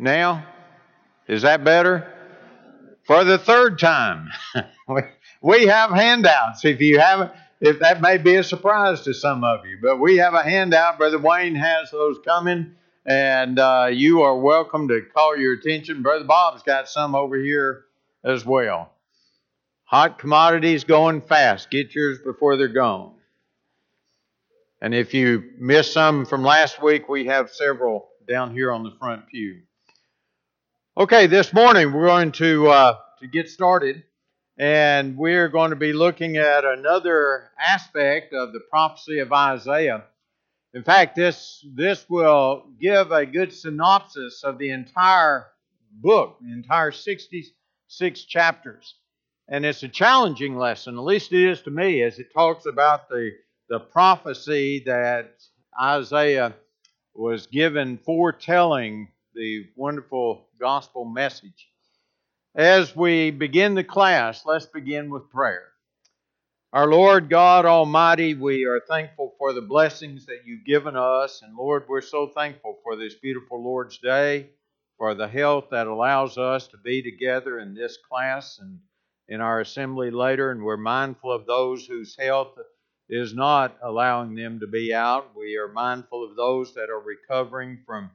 now? Is that better? For the third time, we have handouts. If you haven't, if that may be a surprise to some of you, but we have a handout. Brother Wayne has those coming, and uh, you are welcome to call your attention. Brother Bob's got some over here as well. Hot commodities going fast. Get yours before they're gone. And if you missed some from last week, we have several down here on the front pew. Okay, this morning we're going to uh, to get started, and we're going to be looking at another aspect of the prophecy of Isaiah. In fact, this this will give a good synopsis of the entire book, the entire 66 chapters. And it's a challenging lesson, at least it is to me, as it talks about the the prophecy that Isaiah was given foretelling the wonderful gospel message. As we begin the class, let's begin with prayer. Our Lord God Almighty, we are thankful for the blessings that you've given us. And Lord, we're so thankful for this beautiful Lord's Day, for the health that allows us to be together in this class and in our assembly later. And we're mindful of those whose health is not allowing them to be out. We are mindful of those that are recovering from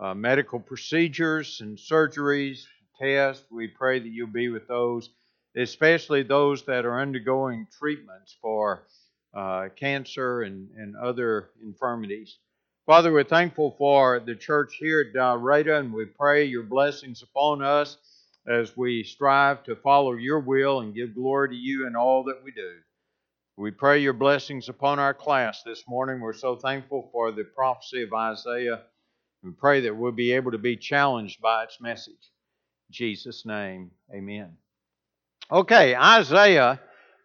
uh, medical procedures and surgeries, tests. We pray that you'll be with those, especially those that are undergoing treatments for uh, cancer and, and other infirmities. Father, we're thankful for the church here at Dalraida, and we pray your blessings upon us as we strive to follow your will and give glory to you in all that we do. We pray your blessings upon our class this morning. We're so thankful for the prophecy of Isaiah. We pray that we'll be able to be challenged by its message. In Jesus' name, amen. Okay, Isaiah,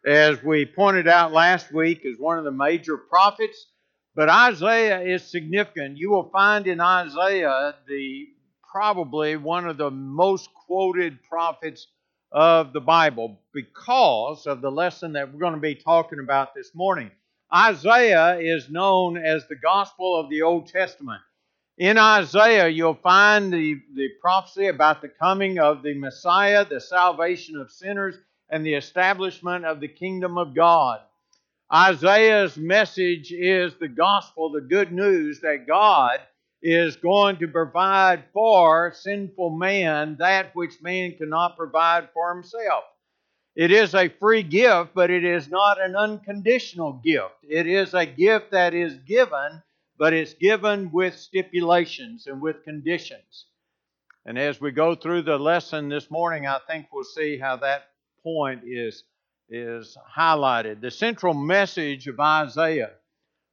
as we pointed out last week, is one of the major prophets, but Isaiah is significant. You will find in Isaiah the probably one of the most quoted prophets of the Bible because of the lesson that we're going to be talking about this morning. Isaiah is known as the gospel of the Old Testament. In Isaiah, you'll find the, the prophecy about the coming of the Messiah, the salvation of sinners, and the establishment of the kingdom of God. Isaiah's message is the gospel, the good news that God is going to provide for sinful man that which man cannot provide for himself. It is a free gift, but it is not an unconditional gift. It is a gift that is given, but it's given with stipulations and with conditions. And as we go through the lesson this morning, I think we'll see how that point is, is highlighted. The central message of Isaiah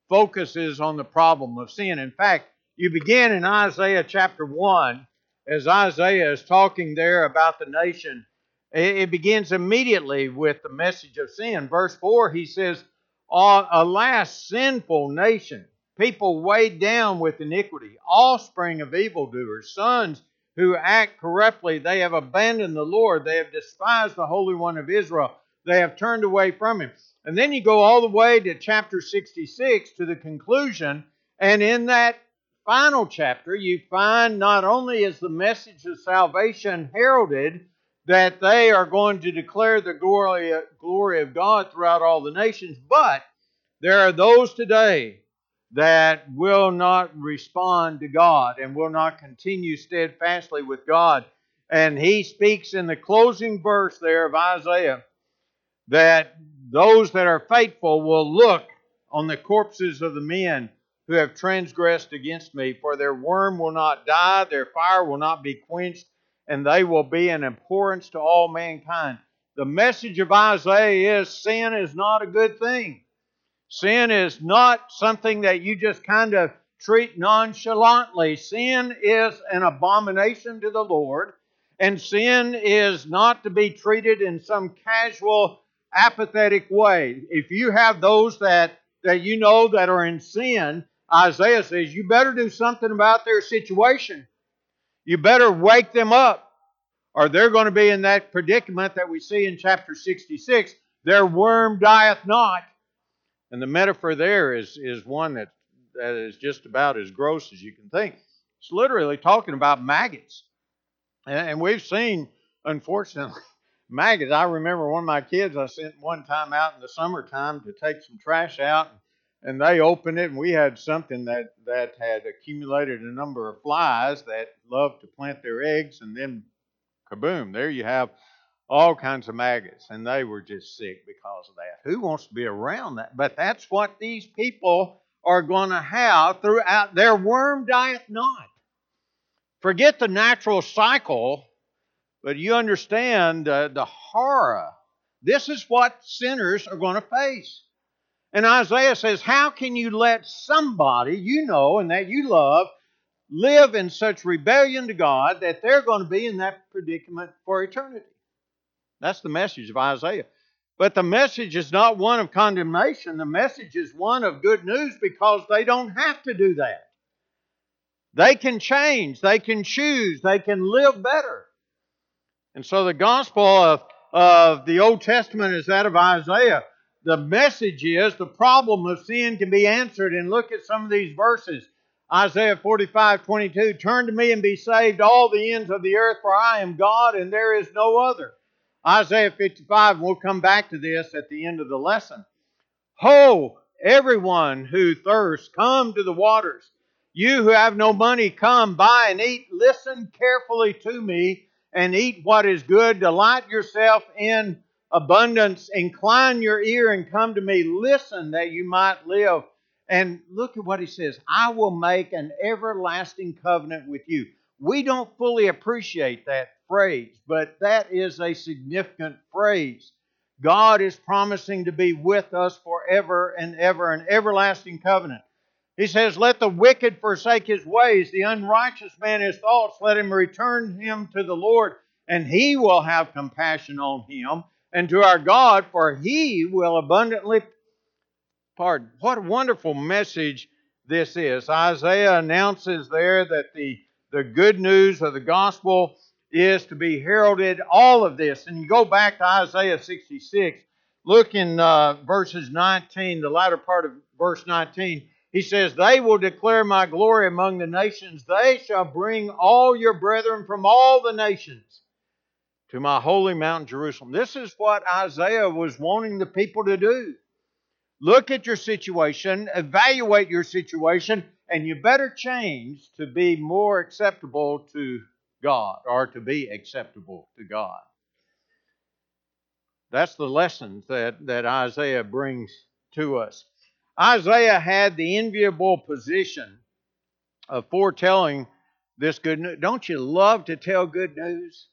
focuses on the problem of sin. In fact, you begin in Isaiah chapter 1, as Isaiah is talking there about the nation. It begins immediately with the message of sin. Verse 4, he says, Alas, sinful nation, people weighed down with iniquity, offspring of evildoers, sons who act corruptly. They have abandoned the Lord. They have despised the Holy One of Israel. They have turned away from him. And then you go all the way to chapter 66 to the conclusion. And in that final chapter, you find not only is the message of salvation heralded, that they are going to declare the glory, glory of God throughout all the nations, but there are those today that will not respond to God and will not continue steadfastly with God. And he speaks in the closing verse there of Isaiah that those that are faithful will look on the corpses of the men who have transgressed against me. For their worm will not die, their fire will not be quenched, and they will be an abhorrence to all mankind. The message of Isaiah is sin is not a good thing. Sin is not something that you just kind of treat nonchalantly. Sin is an abomination to the Lord, and sin is not to be treated in some casual, apathetic way. If you have those that, that you know that are in sin, Isaiah says, you better do something about their situation. You better wake them up, or they're going to be in that predicament that we see in chapter 66. Their worm dieth not. And the metaphor there is, is one that, that is just about as gross as you can think. It's literally talking about maggots. And we've seen, unfortunately, maggots. I remember one of my kids, I sent one time out in the summertime to take some trash out, and they opened it, and we had something that, that had accumulated a number of flies that love to plant their eggs, and then kaboom, there you have all kinds of maggots, and they were just sick because of that. Who wants to be around that? But that's what these people are going to have throughout their worm diet not. Forget the natural cycle, but you understand uh, the horror. This is what sinners are going to face. And Isaiah says, How can you let somebody you know and that you love live in such rebellion to God that they're going to be in that predicament for eternity? That's the message of Isaiah. But the message is not one of condemnation. The message is one of good news because they don't have to do that. They can change, they can choose, they can live better. And so the gospel of, of the Old Testament is that of Isaiah. The message is the problem of sin can be answered. And look at some of these verses. Isaiah 45, 22. Turn to me and be saved, all the ends of the earth, for I am God and there is no other. Isaiah 55, and we'll come back to this at the end of the lesson. Ho, everyone who thirsts, come to the waters. You who have no money, come, buy and eat. Listen carefully to me and eat what is good. Delight yourself in abundance. Incline your ear and come to me. Listen that you might live. And look at what he says I will make an everlasting covenant with you. We don't fully appreciate that phrase, but that is a significant phrase. God is promising to be with us forever and ever, an everlasting covenant. He says, Let the wicked forsake his ways, the unrighteous man his thoughts, let him return him to the Lord, and he will have compassion on him, and to our God, for he will abundantly pardon. What a wonderful message this is. Isaiah announces there that the, the good news of the gospel is to be heralded, all of this. And you go back to Isaiah 66, look in uh, verses 19, the latter part of verse 19. He says, They will declare my glory among the nations. They shall bring all your brethren from all the nations to my holy mountain Jerusalem. This is what Isaiah was wanting the people to do. Look at your situation, evaluate your situation, and you better change to be more acceptable to God or to be acceptable to God. That's the lessons that, that Isaiah brings to us. Isaiah had the enviable position of foretelling this good news. Don't you love to tell good news?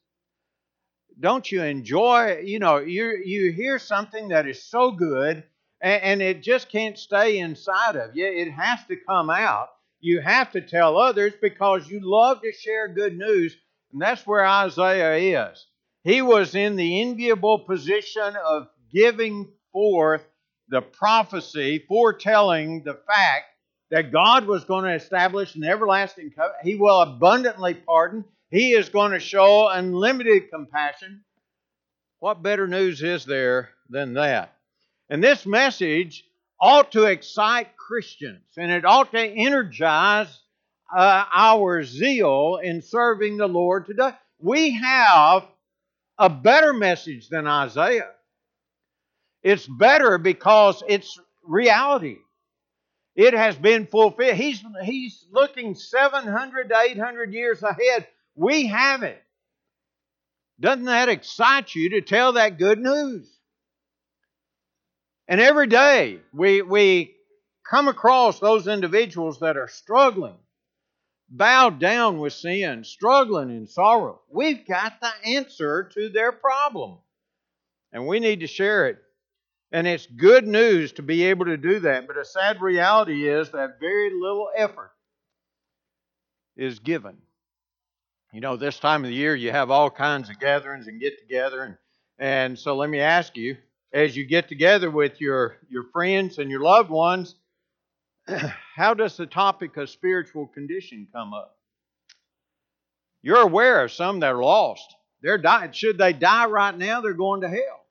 Don't you enjoy, you know, you you hear something that is so good and, and it just can't stay inside of you. It has to come out. You have to tell others because you love to share good news. And that's where Isaiah is. He was in the enviable position of giving forth the prophecy, foretelling the fact that God was going to establish an everlasting covenant. He will abundantly pardon. He is going to show unlimited compassion. What better news is there than that? And this message ought to excite Christians and it ought to energize uh, our zeal in serving the Lord today. We have a better message than Isaiah. It's better because it's reality. It has been fulfilled. He's, he's looking 700 to 800 years ahead. We have it. Doesn't that excite you to tell that good news? And every day we, we come across those individuals that are struggling, bowed down with sin, struggling in sorrow. We've got the answer to their problem. And we need to share it. And it's good news to be able to do that. But a sad reality is that very little effort is given. You know, this time of the year, you have all kinds of gatherings and get together. And, and so let me ask you as you get together with your, your friends and your loved ones, how does the topic of spiritual condition come up? You're aware of some that are lost. They're dying. Should they die right now, they're going to hell.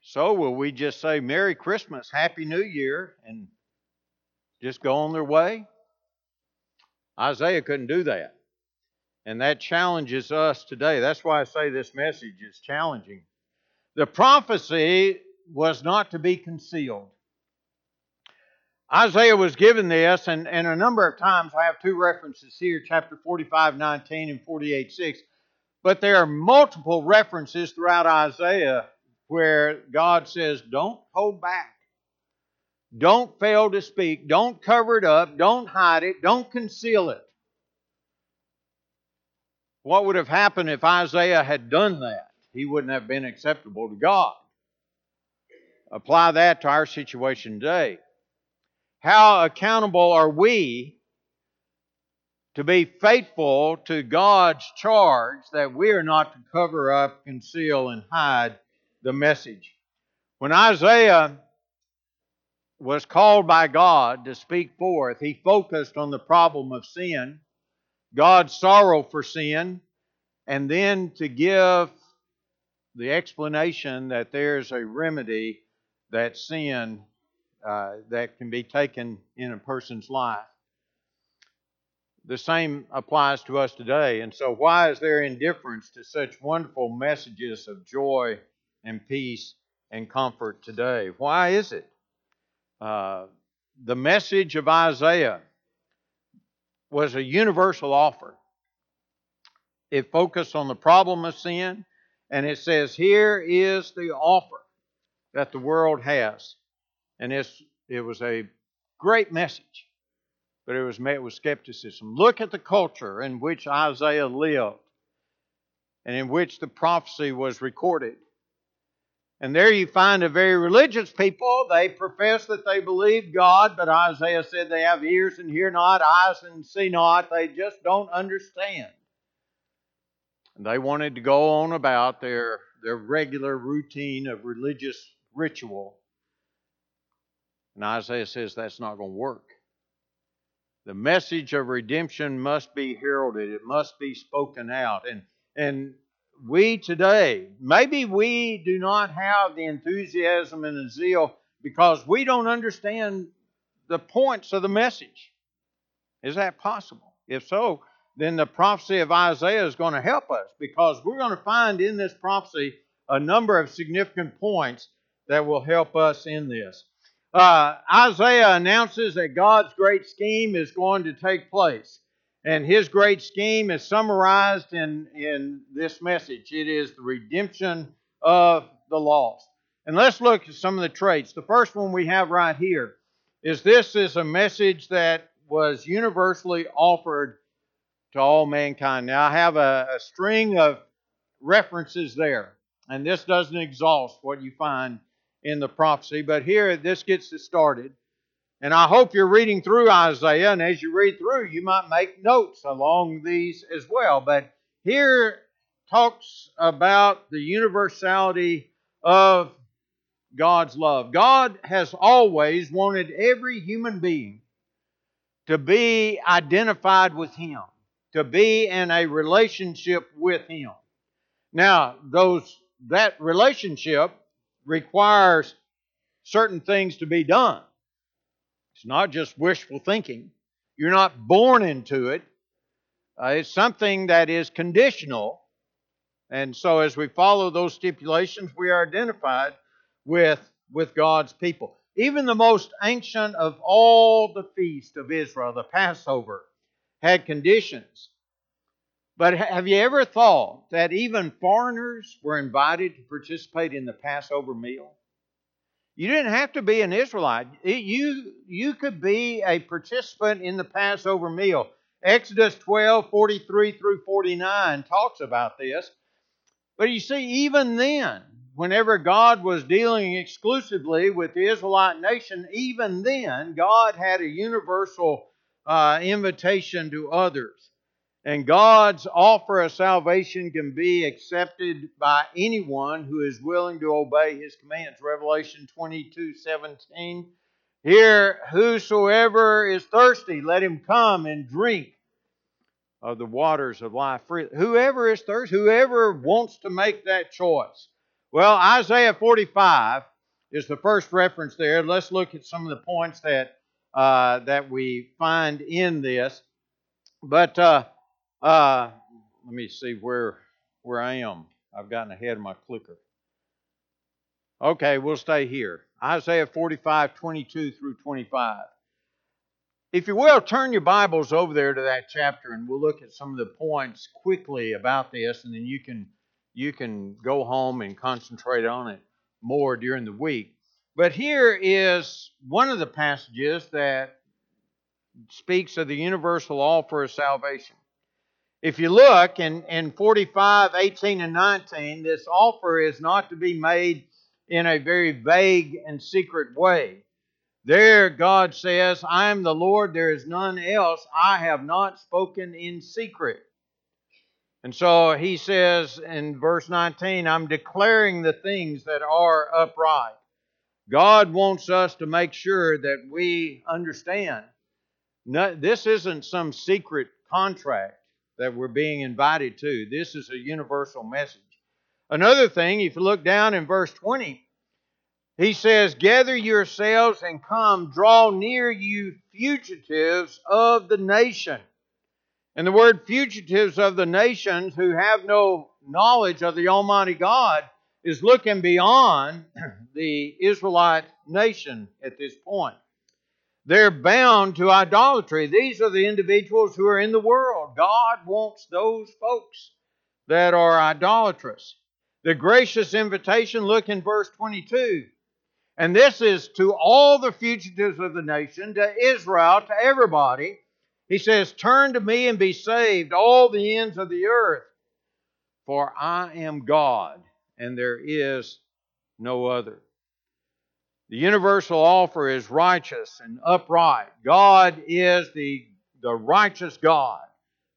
So will we just say Merry Christmas, Happy New Year, and just go on their way? Isaiah couldn't do that. And that challenges us today. That's why I say this message is challenging. The prophecy was not to be concealed. Isaiah was given this, and, and a number of times I have two references here, chapter 45, 19 and 48, 6. But there are multiple references throughout Isaiah where God says, don't hold back. Don't fail to speak. Don't cover it up. Don't hide it. Don't conceal it. What would have happened if Isaiah had done that? He wouldn't have been acceptable to God. Apply that to our situation today. How accountable are we to be faithful to God's charge that we are not to cover up, conceal, and hide the message? When Isaiah was called by God to speak forth, he focused on the problem of sin, God's sorrow for sin, and then to give the explanation that there's a remedy that sin uh, that can be taken in a person's life. The same applies to us today. And so, why is there indifference to such wonderful messages of joy and peace and comfort today? Why is it? Uh, the message of Isaiah was a universal offer. It focused on the problem of sin, and it says, Here is the offer that the world has. And it's, it was a great message, but it was met with skepticism. Look at the culture in which Isaiah lived and in which the prophecy was recorded. And there you find a very religious people. They profess that they believe God, but Isaiah said they have ears and hear not, eyes and see not. They just don't understand. And they wanted to go on about their, their regular routine of religious ritual. And Isaiah says that's not going to work. The message of redemption must be heralded, it must be spoken out. And, and we today, maybe we do not have the enthusiasm and the zeal because we don't understand the points of the message. Is that possible? If so, then the prophecy of Isaiah is going to help us because we're going to find in this prophecy a number of significant points that will help us in this. Uh, Isaiah announces that God's great scheme is going to take place. And his great scheme is summarized in, in this message it is the redemption of the lost. And let's look at some of the traits. The first one we have right here is this is a message that was universally offered to all mankind. Now, I have a, a string of references there, and this doesn't exhaust what you find in the prophecy, but here this gets us started. And I hope you're reading through Isaiah, and as you read through, you might make notes along these as well. But here talks about the universality of God's love. God has always wanted every human being to be identified with Him, to be in a relationship with Him. Now, those that relationship requires certain things to be done. It's not just wishful thinking. You're not born into it. Uh, it's something that is conditional. And so, as we follow those stipulations, we are identified with, with God's people. Even the most ancient of all the feasts of Israel, the Passover, had conditions. But have you ever thought that even foreigners were invited to participate in the Passover meal? You didn't have to be an Israelite. you, you could be a participant in the Passover meal. Exodus 12, 43 through 49 talks about this. But you see, even then, whenever God was dealing exclusively with the Israelite nation, even then, God had a universal uh, invitation to others. And God's offer of salvation can be accepted by anyone who is willing to obey his commands. Revelation 22 17. Here, whosoever is thirsty, let him come and drink of the waters of life freely. Whoever is thirsty, whoever wants to make that choice. Well, Isaiah 45 is the first reference there. Let's look at some of the points that, uh, that we find in this. But uh, uh, let me see where where I am. I've gotten ahead of my clicker. Okay, we'll stay here. Isaiah 45, 22 through 25. If you will, turn your Bibles over there to that chapter and we'll look at some of the points quickly about this and then you can you can go home and concentrate on it more during the week. But here is one of the passages that speaks of the universal offer of salvation. If you look in, in 45, 18, and 19, this offer is not to be made in a very vague and secret way. There, God says, I am the Lord, there is none else. I have not spoken in secret. And so he says in verse 19, I'm declaring the things that are upright. God wants us to make sure that we understand. No, this isn't some secret contract that we're being invited to. This is a universal message. Another thing, if you look down in verse 20, he says, Gather yourselves and come, draw near you fugitives of the nation. And the word fugitives of the nations who have no knowledge of the Almighty God is looking beyond the Israelite nation at this point. They're bound to idolatry. These are the individuals who are in the world. God wants those folks that are idolatrous. The gracious invitation, look in verse 22. And this is to all the fugitives of the nation, to Israel, to everybody. He says, Turn to me and be saved, all the ends of the earth, for I am God, and there is no other. The universal offer is righteous and upright. God is the, the righteous God.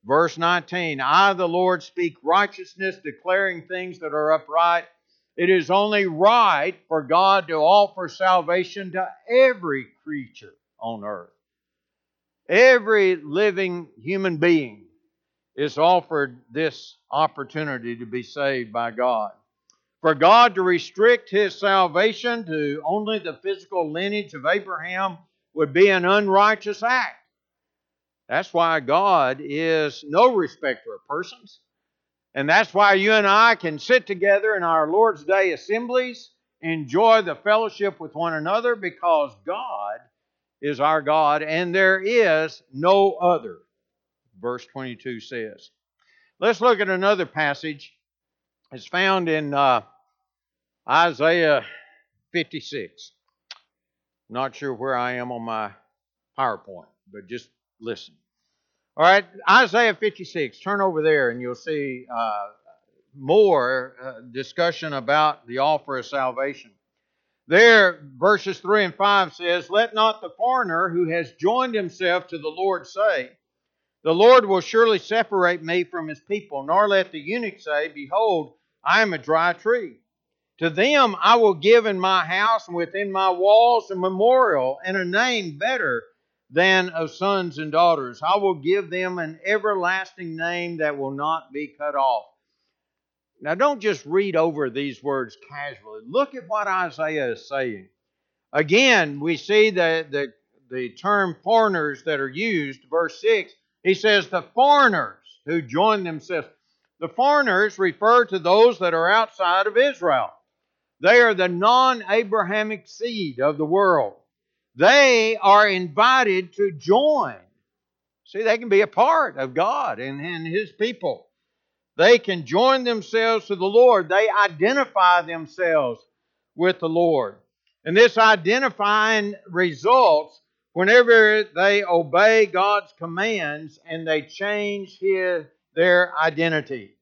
Verse 19 I, the Lord, speak righteousness, declaring things that are upright. It is only right for God to offer salvation to every creature on earth. Every living human being is offered this opportunity to be saved by God. For God to restrict his salvation to only the physical lineage of Abraham would be an unrighteous act. That's why God is no respecter of persons. And that's why you and I can sit together in our Lord's Day assemblies, enjoy the fellowship with one another, because God is our God and there is no other, verse 22 says. Let's look at another passage. It's found in uh, Isaiah 56. Not sure where I am on my PowerPoint, but just listen. All right, Isaiah 56. Turn over there and you'll see uh, more uh, discussion about the offer of salvation. There, verses 3 and 5 says, Let not the foreigner who has joined himself to the Lord say, The Lord will surely separate me from his people, nor let the eunuch say, Behold, I am a dry tree. To them I will give in my house and within my walls a memorial and a name better than of sons and daughters. I will give them an everlasting name that will not be cut off. Now, don't just read over these words casually. Look at what Isaiah is saying. Again, we see the, the, the term foreigners that are used. Verse 6, he says, The foreigners who join themselves. The foreigners refer to those that are outside of Israel. They are the non Abrahamic seed of the world. They are invited to join. See, they can be a part of God and, and His people. They can join themselves to the Lord. They identify themselves with the Lord. And this identifying results whenever they obey God's commands and they change his, their identity.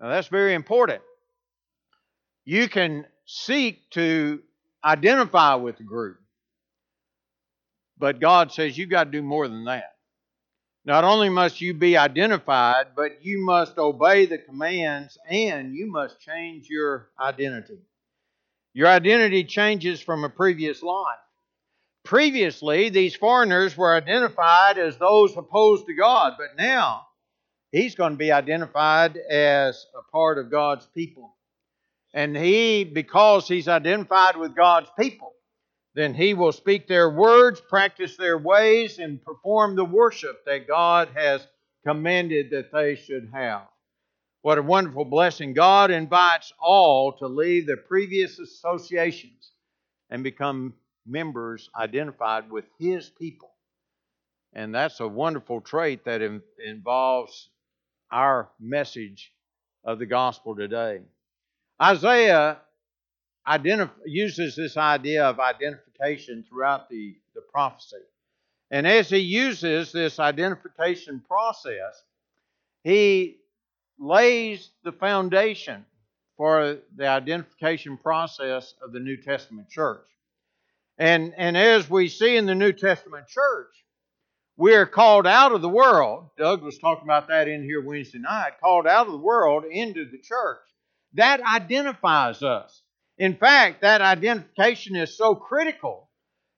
Now, that's very important you can seek to identify with the group. But God says you've got to do more than that. Not only must you be identified, but you must obey the commands and you must change your identity. Your identity changes from a previous life. Previously, these foreigners were identified as those opposed to God, but now he's going to be identified as a part of God's people. And he, because he's identified with God's people, then he will speak their words, practice their ways, and perform the worship that God has commanded that they should have. What a wonderful blessing. God invites all to leave their previous associations and become members identified with His people. And that's a wonderful trait that involves our message of the gospel today. Isaiah identif- uses this idea of identification throughout the, the prophecy. And as he uses this identification process, he lays the foundation for the identification process of the New Testament church. And, and as we see in the New Testament church, we are called out of the world. Doug was talking about that in here Wednesday night, called out of the world into the church. That identifies us. In fact, that identification is so critical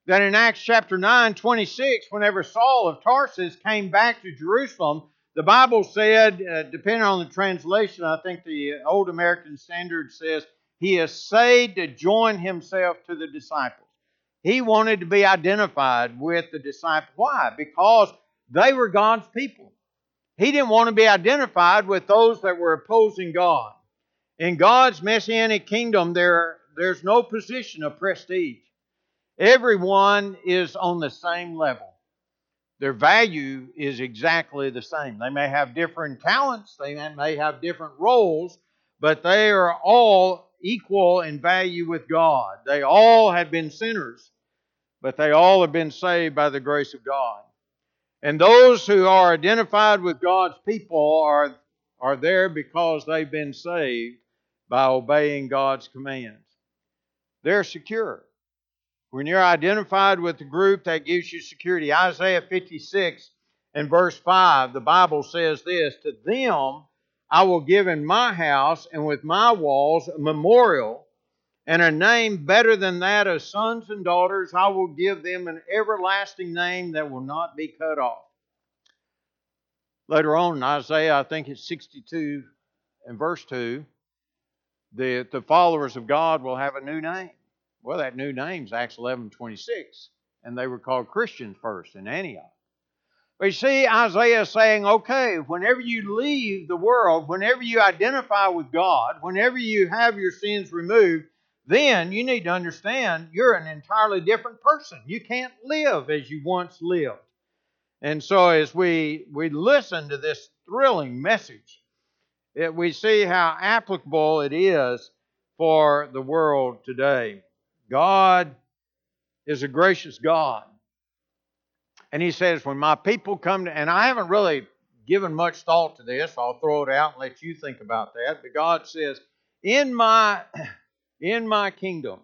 that in Acts chapter 9, 26, whenever Saul of Tarsus came back to Jerusalem, the Bible said, uh, depending on the translation, I think the Old American Standard says, he essayed to join himself to the disciples. He wanted to be identified with the disciples. Why? Because they were God's people. He didn't want to be identified with those that were opposing God. In God's messianic kingdom, there, there's no position of prestige. Everyone is on the same level their value is exactly the same. They may have different talents, they may have different roles, but they are all equal in value with God. They all have been sinners, but they all have been saved by the grace of God. And those who are identified with God's people are, are there because they've been saved by obeying God's commands. They're secure. When you're identified with the group, that gives you security. Isaiah 56 and verse 5, the Bible says this To them I will give in my house and with my walls a memorial and a name better than that of sons and daughters. I will give them an everlasting name that will not be cut off. Later on in Isaiah, I think it's 62 and verse 2, the, the followers of God will have a new name. Well, that new name's Acts 11 26, and they were called Christians first in Antioch. You see, Isaiah saying, okay, whenever you leave the world, whenever you identify with God, whenever you have your sins removed, then you need to understand you're an entirely different person. You can't live as you once lived. And so, as we, we listen to this thrilling message, it, we see how applicable it is for the world today. God is a gracious God. And he says, when my people come to, and I haven't really given much thought to this, I'll throw it out and let you think about that. But God says, in my in my kingdom,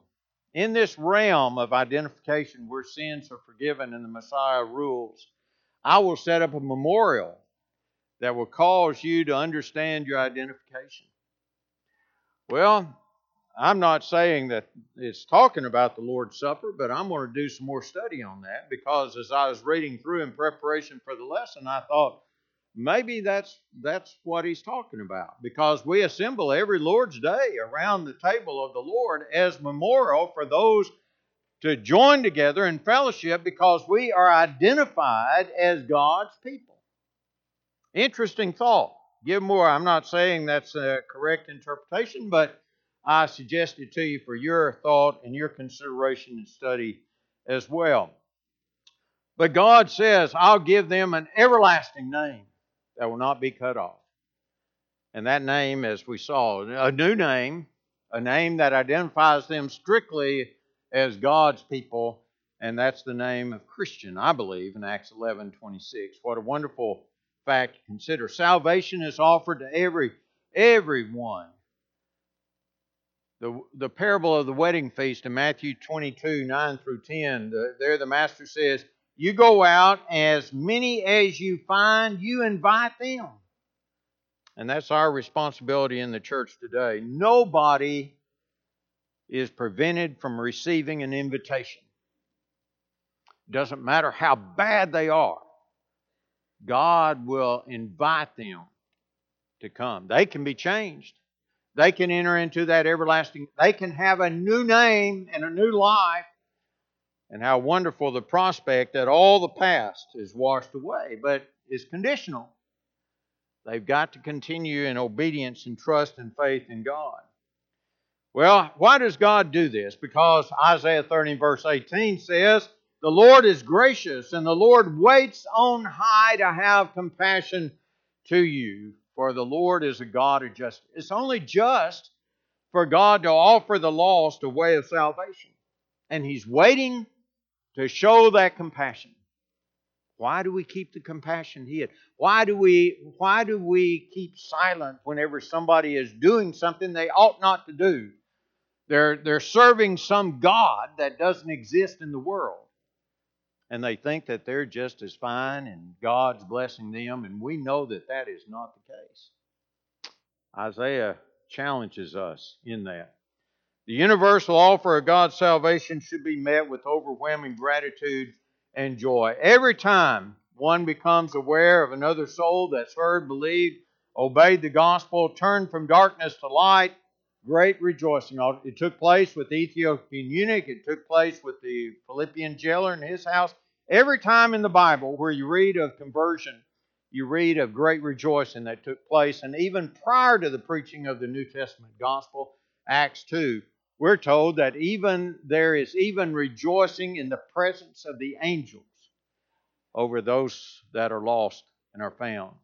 in this realm of identification where sins are forgiven and the Messiah rules, I will set up a memorial that will cause you to understand your identification. Well, I'm not saying that it's talking about the Lord's Supper, but I'm going to do some more study on that because as I was reading through in preparation for the lesson, I thought maybe that's that's what he's talking about because we assemble every Lord's Day around the table of the Lord as memorial for those to join together in fellowship because we are identified as God's people. Interesting thought. Give more. I'm not saying that's a correct interpretation, but I suggest it to you for your thought and your consideration and study as well. But God says, I'll give them an everlasting name that will not be cut off. And that name, as we saw, a new name, a name that identifies them strictly as God's people, and that's the name of Christian, I believe, in Acts 11 26. What a wonderful fact to consider. Salvation is offered to every everyone the, the parable of the wedding feast in Matthew 22, 9 through 10, the, there the master says, You go out, as many as you find, you invite them. And that's our responsibility in the church today. Nobody is prevented from receiving an invitation. Doesn't matter how bad they are, God will invite them to come. They can be changed they can enter into that everlasting, they can have a new name and a new life and how wonderful the prospect that all the past is washed away, but it's conditional. They've got to continue in obedience and trust and faith in God. Well, why does God do this? Because Isaiah 30, verse 18 says, The Lord is gracious, and the Lord waits on high to have compassion to you, for the Lord is a God of justice. It's only just for God to offer the lost a way of salvation. And He's waiting to show that compassion. Why do we keep the compassion hid? Why do we why do we keep silent whenever somebody is doing something they ought not to do? They're they're serving some god that doesn't exist in the world. And they think that they're just as fine and God's blessing them and we know that that is not the case. Isaiah challenges us in that. The universal offer of God's salvation should be met with overwhelming gratitude and joy. Every time one becomes aware of another soul that's heard, believed, obeyed the gospel, turned from darkness to light, great rejoicing. It took place with the Ethiopian eunuch, it took place with the Philippian jailer in his house. Every time in the Bible where you read of conversion, you read of great rejoicing that took place. And even prior to the preaching of the New Testament gospel, Acts 2, we're told that even there is even rejoicing in the presence of the angels over those that are lost and are found.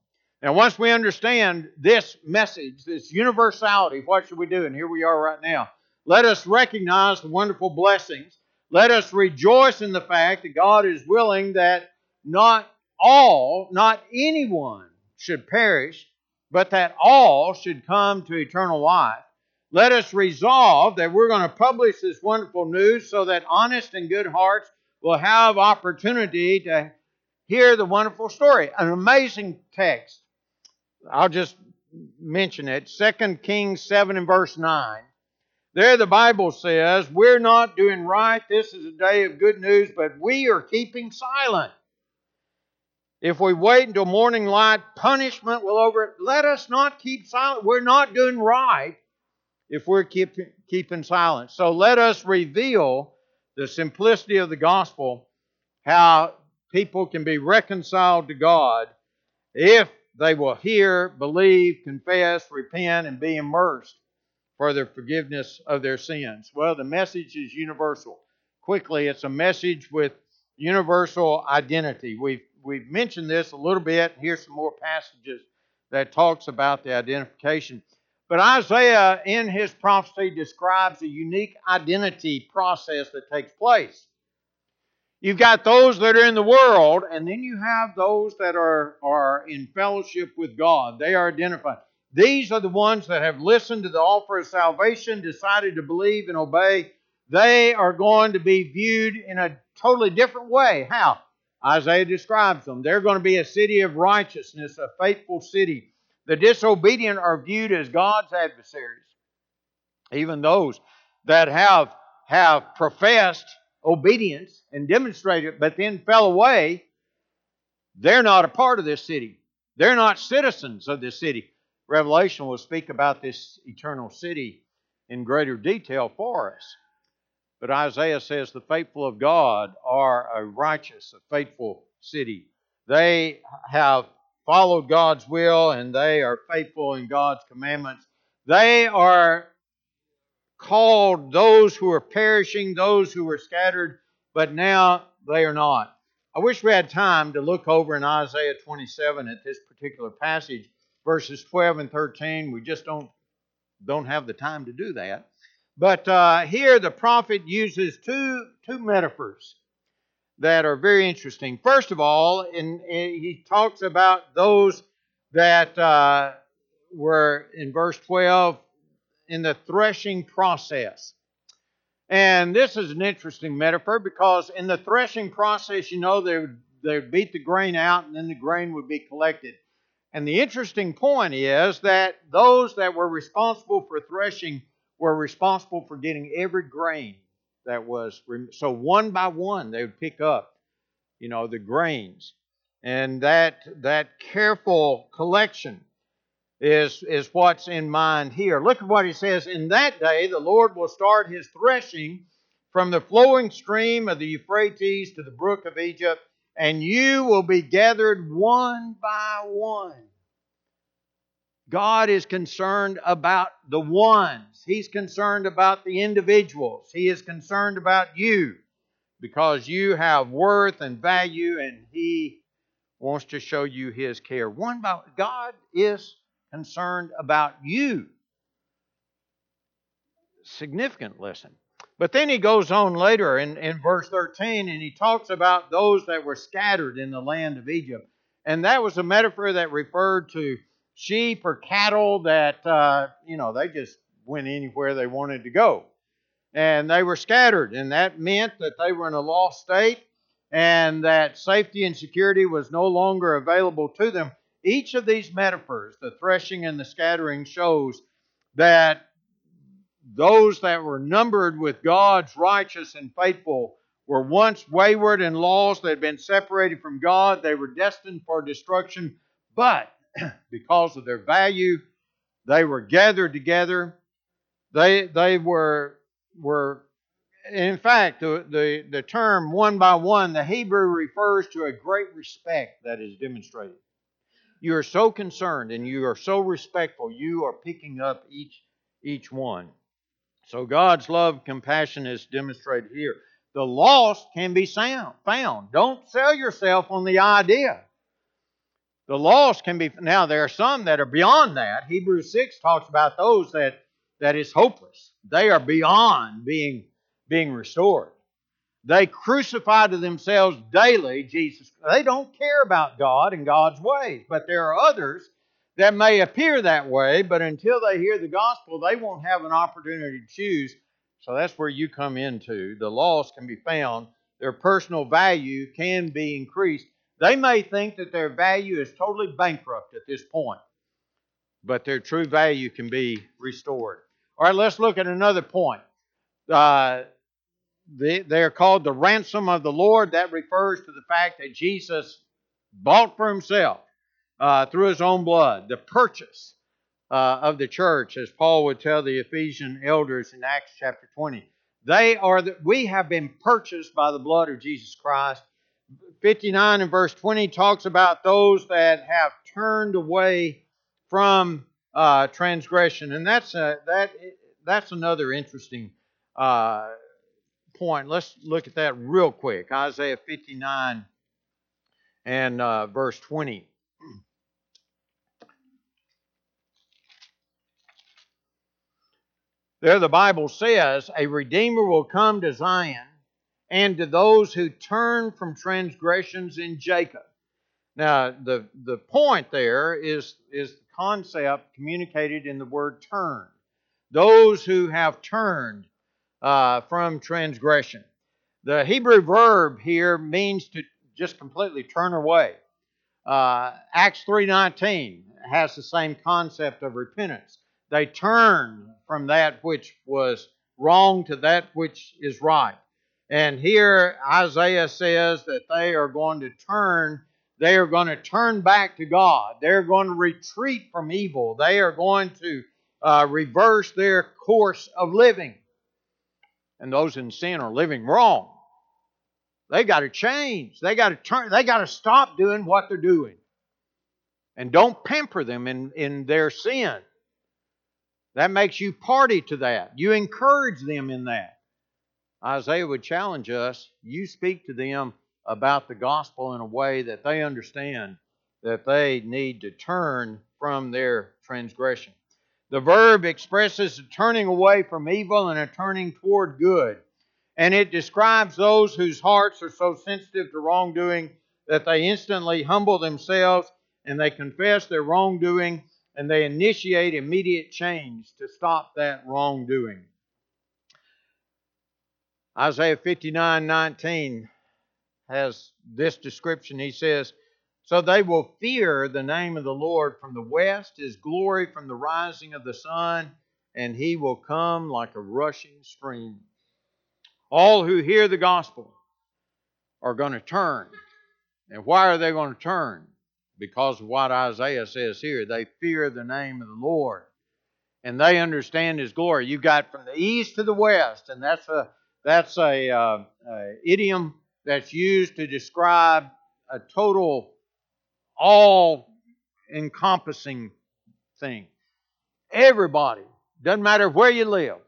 Now, once we understand this message, this universality, what should we do? And here we are right now. Let us recognize the wonderful blessings. Let us rejoice in the fact that God is willing that not all, not anyone should perish, but that all should come to eternal life let us resolve that we're going to publish this wonderful news so that honest and good hearts will have opportunity to hear the wonderful story. An amazing text. I'll just mention it. 2 Kings 7 and verse 9. There the Bible says, We're not doing right. This is a day of good news, but we are keeping silent. If we wait until morning light, punishment will over. Let us not keep silent. We're not doing right if we're keep, keeping silent. So let us reveal the simplicity of the gospel, how people can be reconciled to God if they will hear, believe, confess, repent, and be immersed for the forgiveness of their sins. Well, the message is universal. Quickly, it's a message with universal identity. We've we've mentioned this a little bit. Here's some more passages that talks about the identification. But Isaiah, in his prophecy, describes a unique identity process that takes place. You've got those that are in the world, and then you have those that are, are in fellowship with God. They are identified. These are the ones that have listened to the offer of salvation, decided to believe and obey. They are going to be viewed in a totally different way. How? Isaiah describes them. They're going to be a city of righteousness, a faithful city the disobedient are viewed as God's adversaries. Even those that have, have professed obedience and demonstrated it, but then fell away, they're not a part of this city. They're not citizens of this city. Revelation will speak about this eternal city in greater detail for us. But Isaiah says the faithful of God are a righteous, a faithful city. They have followed God's will and they are faithful in God's commandments. They are called those who are perishing, those who are scattered, but now they are not. I wish we had time to look over in Isaiah 27 at this particular passage, verses 12 and 13. We just don't don't have the time to do that. But uh, here the prophet uses two two metaphors that are very interesting. First of all, in, in, he talks about those that uh, were in verse 12 in the threshing process. And this is an interesting metaphor because in the threshing process, you know, they would, they would beat the grain out and then the grain would be collected. And the interesting point is that those that were responsible for threshing were responsible for getting every grain that was so one by one they would pick up you know the grains. And that that careful collection is is what's in mind here. Look at what he says in that day the lord will start his threshing from the flowing stream of the Euphrates to the brook of Egypt, and you will be gathered one by one. God is concerned about the ones. He's concerned about the individuals. He is concerned about you because you have worth and value and He wants to show you His care. One by God is concerned about you. Significant lesson. But then he goes on later in, in verse 13 and he talks about those that were scattered in the land of Egypt. And that was a metaphor that referred to sheep or cattle that, uh, you know, they just went anywhere they wanted to go. And they were scattered. And that meant that they were in a lost state and that safety and security was no longer available to them. Each of these metaphors, the threshing and the scattering, shows that those that were numbered with God's righteous and faithful were once wayward and lost. They had been separated from God. They were destined for destruction. But because of their value, they were gathered together. They, they were, were, in fact, the, the, the term one by one, the Hebrew refers to a great respect that is demonstrated. You are so concerned and you are so respectful, you are picking up each, each one. So God's love, compassion is demonstrated here. The lost can be found. Don't sell yourself on the idea. The lost can be now there are some that are beyond that. Hebrews 6 talks about those that that is hopeless. They are beyond being being restored. They crucify to themselves daily Jesus. They don't care about God and God's ways, but there are others that may appear that way, but until they hear the gospel, they won't have an opportunity to choose. So that's where you come into. The lost can be found, their personal value can be increased. They may think that their value is totally bankrupt at this point, but their true value can be restored. All right, let's look at another point. Uh, they, they're called the ransom of the Lord. That refers to the fact that Jesus bought for himself uh, through his own blood, the purchase uh, of the church, as Paul would tell the Ephesian elders in Acts chapter 20. They are the, we have been purchased by the blood of Jesus Christ. 59 and verse 20 talks about those that have turned away from uh, transgression, and that's a, that that's another interesting uh, point. Let's look at that real quick. Isaiah 59 and uh, verse 20. There, the Bible says, a Redeemer will come to Zion and to those who turn from transgressions in Jacob. Now, the, the point there is, is the concept communicated in the word turn. Those who have turned uh, from transgression. The Hebrew verb here means to just completely turn away. Uh, Acts 3.19 has the same concept of repentance. They turn from that which was wrong to that which is right. And here Isaiah says that they are going to turn, they are going to turn back to God. They're going to retreat from evil. They are going to uh, reverse their course of living. And those in sin are living wrong. They got to change. They got to turn. They got to stop doing what they're doing. And don't pamper them in, in their sin. That makes you party to that. You encourage them in that. Isaiah would challenge us you speak to them about the gospel in a way that they understand that they need to turn from their transgression. The verb expresses a turning away from evil and a turning toward good. And it describes those whose hearts are so sensitive to wrongdoing that they instantly humble themselves and they confess their wrongdoing and they initiate immediate change to stop that wrongdoing. Isaiah 59 19 has this description. He says, So they will fear the name of the Lord from the west, his glory from the rising of the sun, and he will come like a rushing stream. All who hear the gospel are going to turn. And why are they going to turn? Because of what Isaiah says here. They fear the name of the Lord and they understand His glory. You got from the east to the west, and that's a That's a, uh, a idiom that's used to describe a total, all encompassing thing. Everybody, doesn't matter where you live,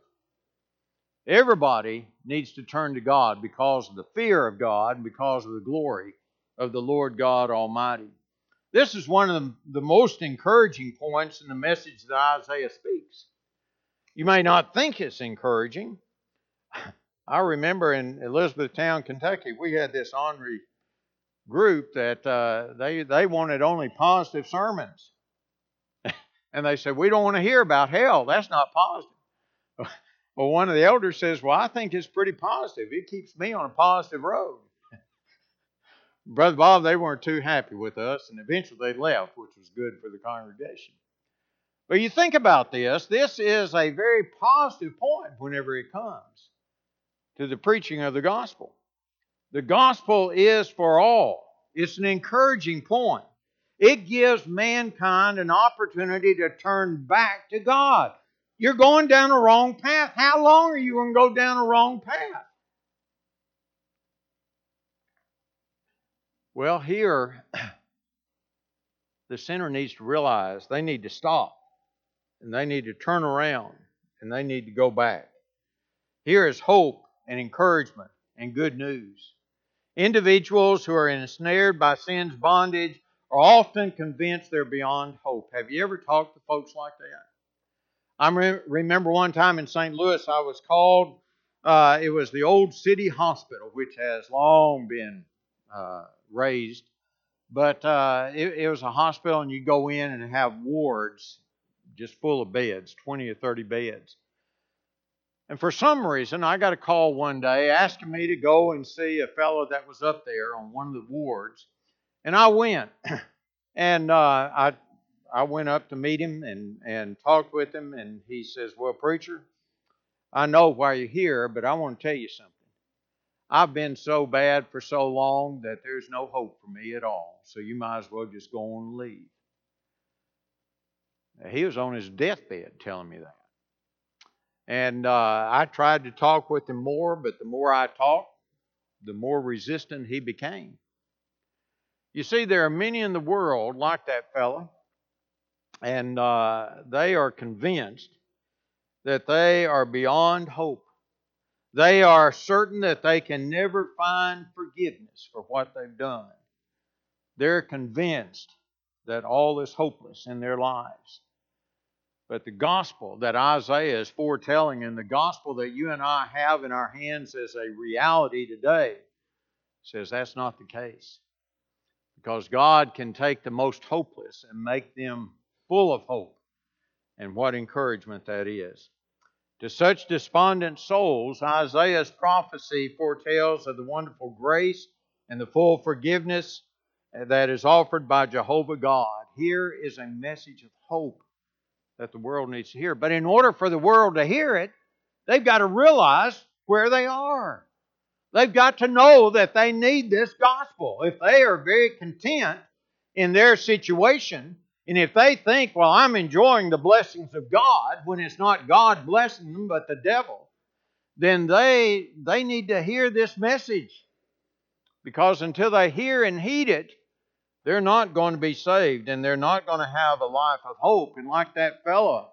everybody needs to turn to God because of the fear of God and because of the glory of the Lord God Almighty. This is one of the, the most encouraging points in the message that Isaiah speaks. You may not think it's encouraging. I remember in Elizabethtown, Kentucky, we had this ornery group that uh, they they wanted only positive sermons, and they said we don't want to hear about hell. That's not positive. well, one of the elders says, "Well, I think it's pretty positive. It keeps me on a positive road." Brother Bob, they weren't too happy with us, and eventually they left, which was good for the congregation. But you think about this, this is a very positive point whenever it comes to the preaching of the gospel. The gospel is for all, it's an encouraging point. It gives mankind an opportunity to turn back to God. You're going down a wrong path. How long are you going to go down a wrong path? Well, here, the sinner needs to realize they need to stop and they need to turn around and they need to go back. Here is hope and encouragement and good news. Individuals who are ensnared by sin's bondage are often convinced they're beyond hope. Have you ever talked to folks like that? I remember one time in St. Louis, I was called. Uh, it was the old city hospital, which has long been uh, razed. But uh, it, it, was a hospital, and you go in and have wards just full of beds 20 or 30 beds. And for some reason, I got a call one day asking me to go and see a fellow that was up there on one of the wards. And I went. and uh, I, I went up to meet him and, and talked with him. And he says, Well, preacher, I know why you're here, but I want to tell you something. I've been so bad for so long that there's no hope for me at all. So you might as well just go on and leave. He was on his deathbed telling me that. And uh, I tried to talk with him more, but the more I talked, the more resistant he became. You see, there are many in the world like that fellow, and uh, they are convinced that they are beyond hope. They are certain that they can never find forgiveness for what they've done. They're convinced that all is hopeless in their lives. But the gospel that Isaiah is foretelling and the gospel that you and I have in our hands as a reality today says that's not the case. Because God can take the most hopeless and make them full of hope. And what encouragement that is. To such despondent souls, Isaiah's prophecy foretells of the wonderful grace and the full forgiveness uh, that is offered by Jehovah God. Here is a message of hope that the world needs to hear. But in order for the world to hear it, they've got to realize where they are. They've got to know that they need this gospel. If they are very content in their situation, and if they think, well, I'm enjoying the blessings of God when it's not God blessing them, but the devil, then they, they need to hear this message. Because until they hear and heed it, they're not going to be saved and they're not going to have a life of hope. And like that fellow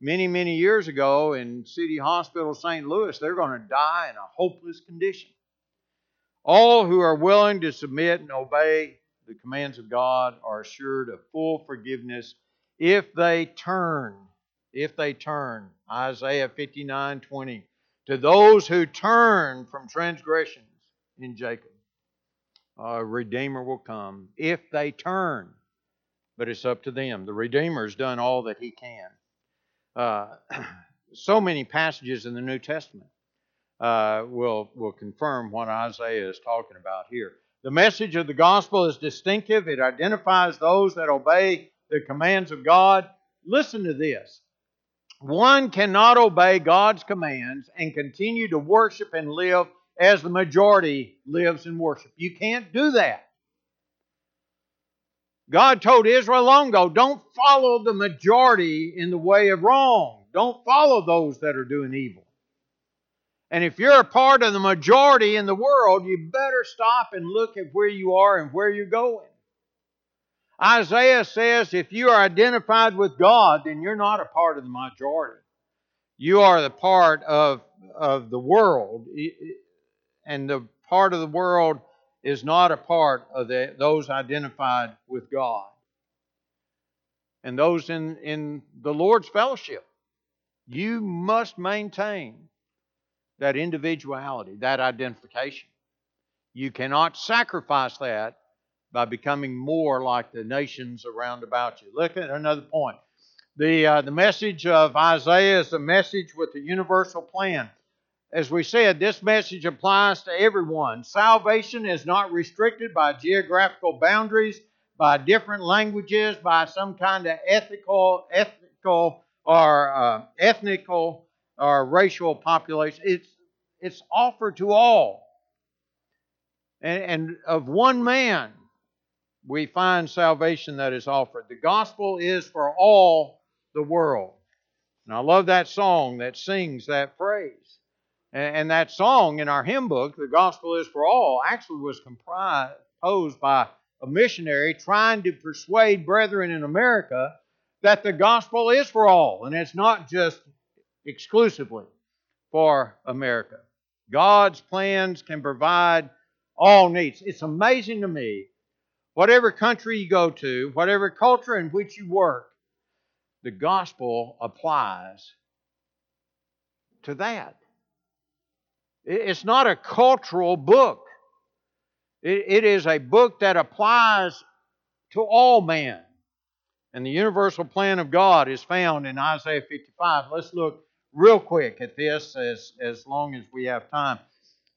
many, many years ago in City Hospital, St. Louis, they're going to die in a hopeless condition. All who are willing to submit and obey the commands of God are assured of full forgiveness if they turn. If they turn. Isaiah 59 20. To those who turn from transgressions in Jacob, a Redeemer will come if they turn. But it's up to them. The Redeemer's done all that he can. Uh, so many passages in the New Testament uh, will, will confirm what Isaiah is talking about here. The message of the gospel is distinctive, it identifies those that obey the commands of God. Listen to this. One cannot obey God's commands and continue to worship and live as the majority lives and worship. You can't do that. God told Israel long ago, don't follow the majority in the way of wrong. Don't follow those that are doing evil. And if you're a part of the majority in the world, you better stop and look at where you are and where you're going. Isaiah says if you are identified with God, then you're not a part of the majority. You are the part of, of the world. And the part of the world is not a part of the, those identified with God and those in, in the Lord's fellowship. You must maintain that individuality, that identification. You cannot sacrifice that by becoming more like the nations around about you. Look at another point. The, uh, the message of Isaiah is a message with a universal plan. As we said, this message applies to everyone. Salvation is not restricted by geographical boundaries, by different languages, by some kind of ethical, ethical or uh, ethnical or racial population. It's it's offered to all. And, and of one man, we find salvation that is offered. The gospel is for all the world. And I love that song that sings that phrase. And, and that song in our hymn book, The Gospel is for All, actually was composed by a missionary trying to persuade brethren in America that the gospel is for all and it's not just exclusively for America. God's plans can provide all needs. It's amazing to me, whatever country you go to, whatever culture in which you work, the gospel applies to that. It's not a cultural book, it is a book that applies to all men. And the universal plan of God is found in Isaiah 55. Let's look real quick at this as, as long as we have time.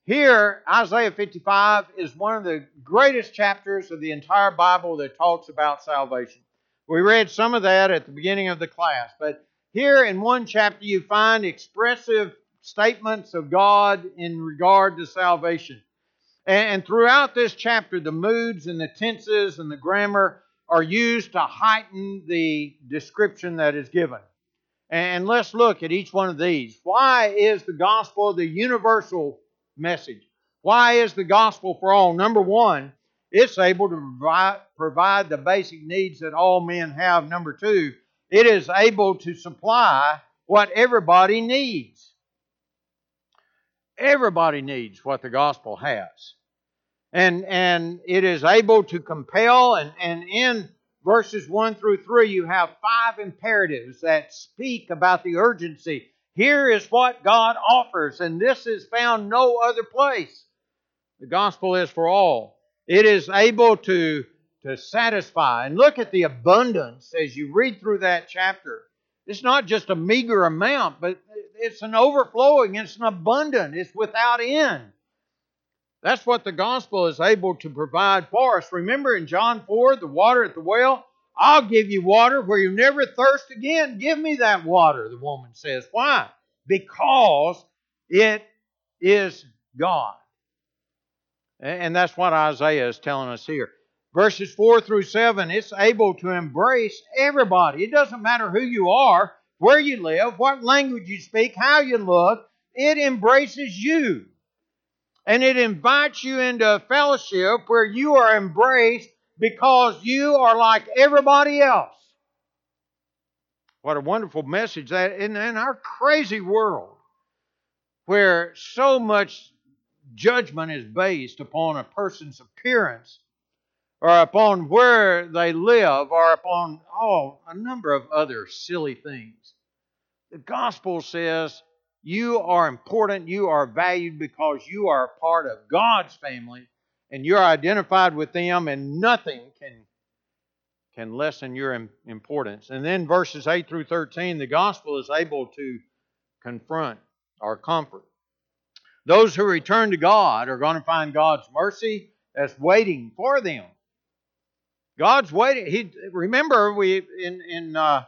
Here, Isaiah 55 is one of the greatest chapters of the entire Bible that talks about salvation. We read some of that at the beginning of the class, but here in one chapter you find expressive statements of God in regard to salvation. And throughout this chapter, the moods and the tenses and the grammar are used to heighten the description that is given. And let's look at each one of these. Why is the gospel the universal message? Why is the gospel for all? Number one, it's able to provide, the basic needs that all men have. Number two, it is able to supply what everybody needs. Everybody needs what the gospel has. And, and it is able to compel, and, and in verses 1 through 3, you have five imperatives that speak about the urgency. Here is what God offers, and this is found no other place. The gospel is for all. It is able to, to satisfy. And look at the abundance as you read through that chapter. It's not just a meager amount, but it's an overflowing, it's an abundant, it's without end. That's what the gospel is able to provide for us. Remember in John 4, the water at the well? I'll give you water where you never thirst again. Give me that water, the woman says. Why? Because it is God. And that's what Isaiah is telling us here. Verses 4 through 7, it's able to embrace everybody. It doesn't matter who you are, where you live, what language you speak, how you look, it embraces you and it invites you into a fellowship where you are embraced because you are like everybody else. What a wonderful message that in, in our crazy world where so much judgment is based upon a person's appearance or upon where they live or upon oh, a number of other silly things. The gospel says you are important. You are valued because you are a part of God's family and you're identified with them, and nothing can, can lessen your importance. And then verses 8 through 13, the gospel is able to confront or comfort. Those who return to God are going to find God's mercy that's waiting for them. God's waiting. He remember we in in uh,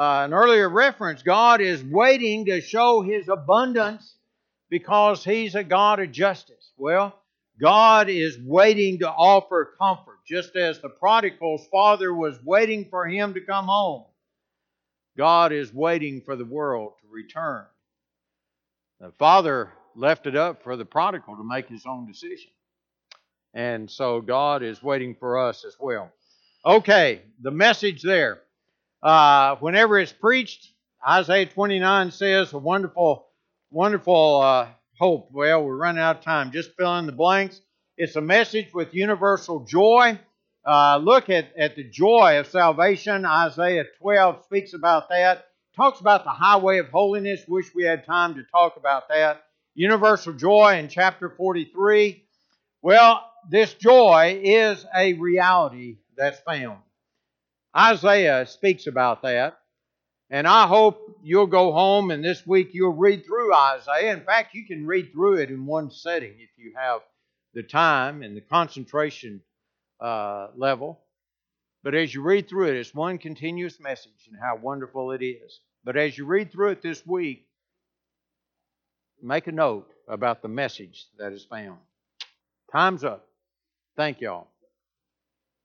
uh, an earlier reference, God is waiting to show His abundance because He's a God of justice. Well, God is waiting to offer comfort, just as the prodigal's father was waiting for him to come home. God is waiting for the world to return. The father left it up for the prodigal to make his own decision. And so God is waiting for us as well. Okay, the message there. Uh, whenever it's preached, Isaiah 29 says a wonderful, wonderful uh, hope. Well, we're running out of time. Just fill in the blanks. It's a message with universal joy. Uh, look at, at the joy of salvation. Isaiah 12 speaks about that. Talks about the highway of holiness. Wish we had time to talk about that. Universal joy in chapter 43. Well, this joy is a reality that's found. Isaiah speaks about that. And I hope you'll go home and this week you'll read through Isaiah. In fact, you can read through it in one setting if you have the time and the concentration uh, level. But as you read through it, it's one continuous message and how wonderful it is. But as you read through it this week, make a note about the message that is found. Time's up. Thank y'all.